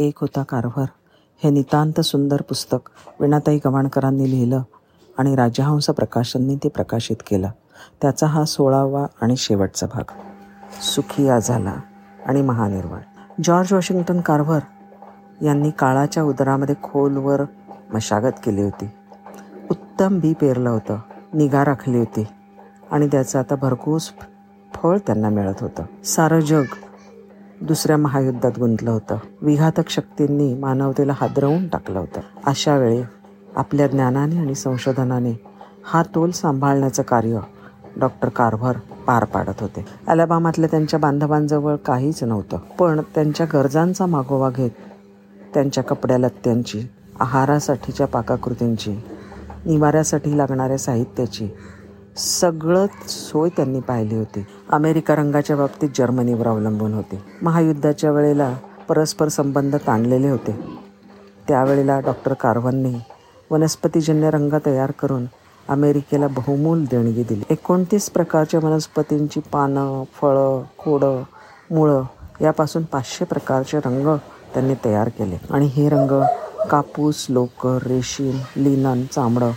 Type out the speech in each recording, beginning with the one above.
एक होता कारभार. हे नितांत सुंदर पुस्तक विणाताई गवाणकरांनी लिहिलं आणि राजहंस प्रकाशननी ते प्रकाशित केलं. त्याचा हा सोळावा आणि शेवटचा भाग. सुखिया झाला आणि महानिर्वाण. जॉर्ज वॉशिंग्टन कारभार यांनी काळाच्या उदरामध्ये खोलवर मशागत केली होती. उत्तम बी पेरलं होतं निगा राखली होती आणि त्याचं आता भरघोस फळ त्यांना मिळत होतं. सारं जग दुसऱ्या महायुद्धात गुंतलं होतं. विघातक शक्तींनी मानवतेला हादरवून टाकलं होतं. अशा वेळी आपल्या ज्ञानाने आणि संशोधनाने हा तोल सांभाळण्याचं कार्य डॉक्टर कारभार पार पाडत होते. अलाबामातल्या त्यांच्या बांधवांजवळ काहीच नव्हतं. पण त्यांच्या गरजांचा मागोवा घेत त्यांच्या कपड्या लत्त्यांची आहारासाठीच्या पाकाकृतींची निवाऱ्यासाठी लागणाऱ्या साहित्याची सगळं सोय त्यांनी पाहिली होती. अमेरिका रंगाच्या बाबतीत जर्मनीवर अवलंबून होते. महायुद्धाच्या वेळेला परस्पर संबंध ताणलेले होते. त्यावेळेला डॉक्टर कारवांनी वनस्पतीजन्य रंग तयार करून अमेरिकेला बहुमूल देणगी दिली. एकोणतीस प्रकारच्या वनस्पतींची पानं फळं खोडं मुळं यापासून पाचशे प्रकारचे रंग त्यांनी तयार केले. आणि हे रंग कापूस लोकर रेशीम लिनन चामडं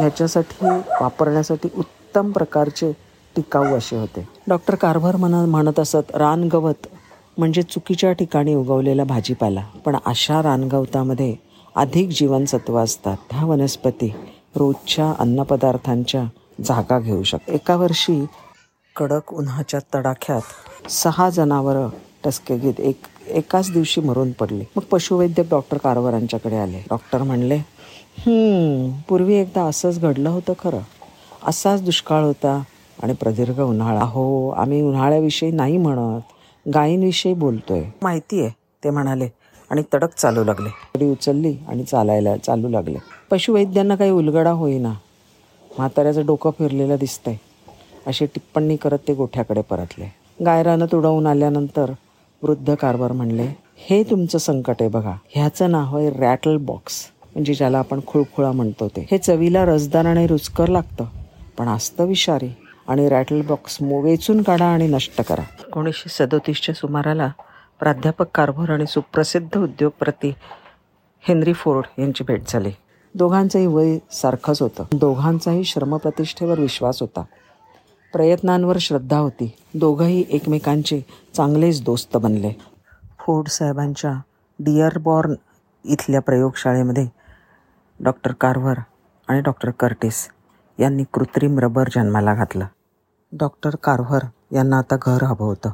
ह्याच्यासाठी वापरण्यासाठी उत्तम प्रकारचे टिकाऊ असे होते. डॉक्टर कारभार म्हण म्हणत असत रानगवत म्हणजे चुकीच्या ठिकाणी उगवलेला भाजीपाला. पण अशा रानगवतामध्ये अधिक जीवनसत्व असतात. ह्या वनस्पती रोजच्या अन्नपदार्थांच्या जागा घेऊ शकतात. एका वर्षी कडक उन्हाच्या तडाख्यात सहा जनावरं टसकेगीत एक एकाच दिवशी मरून पडली. मग पशुवैद्यक डॉक्टर कारवारांच्याकडे आले. डॉक्टर म्हणले पूर्वी एकदा असंच घडलं होतं खरं. असाच दुष्काळ होता आणि प्रदीर्घ उन्हाळा. हो आम्ही उन्हाळ्याविषयी नाही म्हणत गायींविषयी बोलतोय. माहिती आहे ते म्हणाले आणि तडक चालू लागले. गाडी उचलली आणि चालायला चालू लागले. पशुवैद्यांना काही उलगडा होईना. म्हाताऱ्याचं डोकं फिरलेलं दिसतंय. अशी टिप्पणी करत ते गोठ्याकडे परतले. गायरानं तुडवून आल्यानंतर वृद्ध कारभार म्हणले हे तुमचं संकट आहे बघा. ह्याचं नाव आहे रॅटल बॉक्स म्हणजे ज्याला आपण खुळखुळा म्हणतो ते. हे चवीला रसदार आणि रुचकर लागतं. पण असतं विषारी. आणि रॅटल बॉक्स वेचून काढा आणि नष्ट करा. एकोणीसशे सदोतीसच्या सुमाराला प्राध्यापक कारभार आणि सुप्रसिद्ध उद्योगप्रती हेनरी फोर्ड यांची भेट झाली. दोघांचंही वय सारखंच होतं. दोघांचाही श्रमप्रतिष्ठेवर विश्वास होता. प्रयत्नांवर श्रद्धा होती. दोघंही एकमेकांचे चांगलेच दोस्त बनले. फोर्ड साहेबांच्या डिअरबॉर्न इथल्या प्रयोगशाळेमध्ये डॉक्टर कार्व्हर आणि डॉक्टर कर्टिस यांनी कृत्रिम रबर जन्माला घातलं. डॉक्टर कार्व्हर यांना आता घर हवं होतं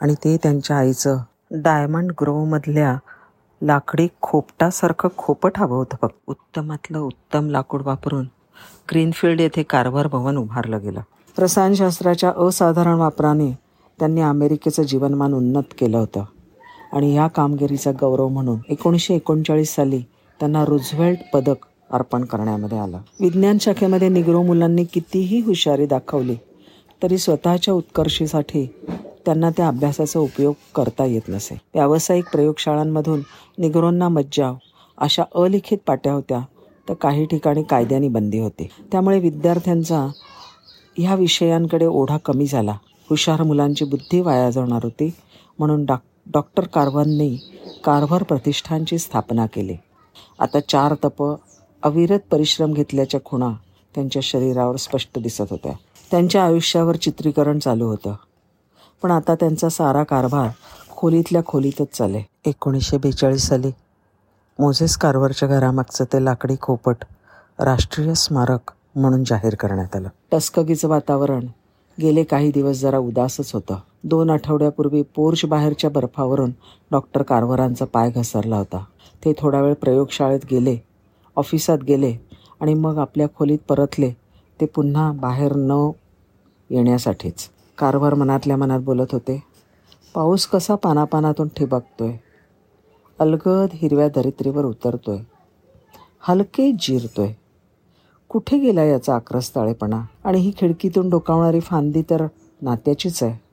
आणि ते त्यांच्या आईचं डायमंड ग्रोवमधल्या लाकडी खोपटासारखं खोपट हवं होतं फक्त उत्तमातलं उत्तम लाकूड वापरून ग्रीनफील्ड येथे कारभार भवन उभारलं गेलं. रसायनशास्त्राच्या असाधारण वापराने त्यांनी अमेरिकेचं जीवनमान उन्नत केलं होतं आणि या कामगिरीचा गौरव म्हणून एकोणीसशे एकोणचाळीस साली त्यांना रुझवेल्ट पदक अर्पण करण्यामध्ये आलं. विज्ञान शाखेमध्ये निग्रो मुलांनी कितीही हुशारी दाखवली तरी स्वतःच्या उत्कर्षीसाठी त्यांना त्या अभ्यासाचा उपयोग करता येत नसे. व्यावसायिक प्रयोगशाळांमधून निग्रोंना मज्जाव अशा अलिखित पाट्या होत्या तर काही ठिकाणी कायद्याने बंदी होती. त्यामुळे विद्यार्थ्यांचा ह्या विषयांकडे ओढा कमी झाला. हुशार मुलांची बुद्धी वाया जाणार होती म्हणून डॉ डॉक्टर कारवांनी कारभार प्रतिष्ठानची स्थापना केली. आता चार तप अविरत परिश्रम घेतल्याच्या खुणा त्यांच्या शरीरावर स्पष्ट दिसत होत्या. त्यांच्या आयुष्यावर चित्रीकरण चालू होतं. पण आता त्यांचा सारा कारभार खोलीतल्या खोलीतच चाले एकोणीसशे बेचाळीस साली मोझेस कारभारच्या घरामागचं ते लाकडी खोपट राष्ट्रीय स्मारक म्हणून जाहीर करण्यात आलं. टस्कगीचं वातावरण गेले काही दिवस जरा उदासच होतं. दोन आठवड्यापूर्वी पोर्च बाहेरच्या बर्फावरून डॉक्टर कारवारांचा पाय घसरला होता. ते थोडा वेळ प्रयोगशाळेत गेले ऑफिसात गेले आणि मग आपल्या खोलीत परतले. ते पुन्हा बाहेर न येण्यासाठीच. कारभार मनातल्या मनात बोलत होते पाऊस कसा पानापानातून ठिबकतोय? अलगद हिरव्या धरित्रीवर उतरतोय. हलके जिरतोय. कुठे गेला याचा आक्रस्ताळेपणा? आणि ही खिडकीतून डोकावणारी फांदी तर नात्याचीच आहे.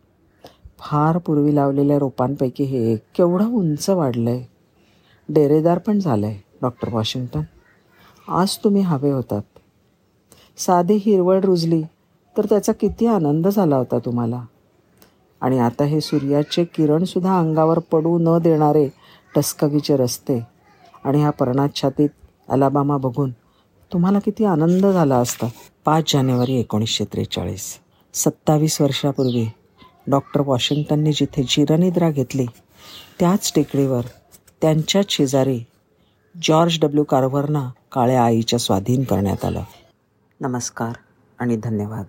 फार पूर्वी लावलेल्या रोपांपैकी हे एक. केवढं उंच वाढलं आहे डेरेदार पण झालं आहे डॉक्टर वॉशिंग्टन. आज तुम्ही हवे होतात. साधी हिरवळ रुजली तर त्याचा किती आनंद झाला होता तुम्हाला. आणि आता हे सूर्याचे किरणसुद्धा अंगावर पडू न देणारे टस्कगीचे रस्ते आणि ह्या पर्णाच्छादित अलाबामा बघून तुम्हाला किती आनंद झाला असता. पाच जानेवारी एकोणीसशे त्रेचाळीस सत्तावीस वर्षापूर्वी डॉक्टर वॉशिंग्टनने जिथे जिरनिद्रा घेतली त्याच टेकडीवर त्यांच्याच शेजारी जॉर्ज डब्ल्यू कार्व्हरना काळ्या आईच्या स्वाधीन करण्यात आलं. नमस्कार आणि धन्यवाद.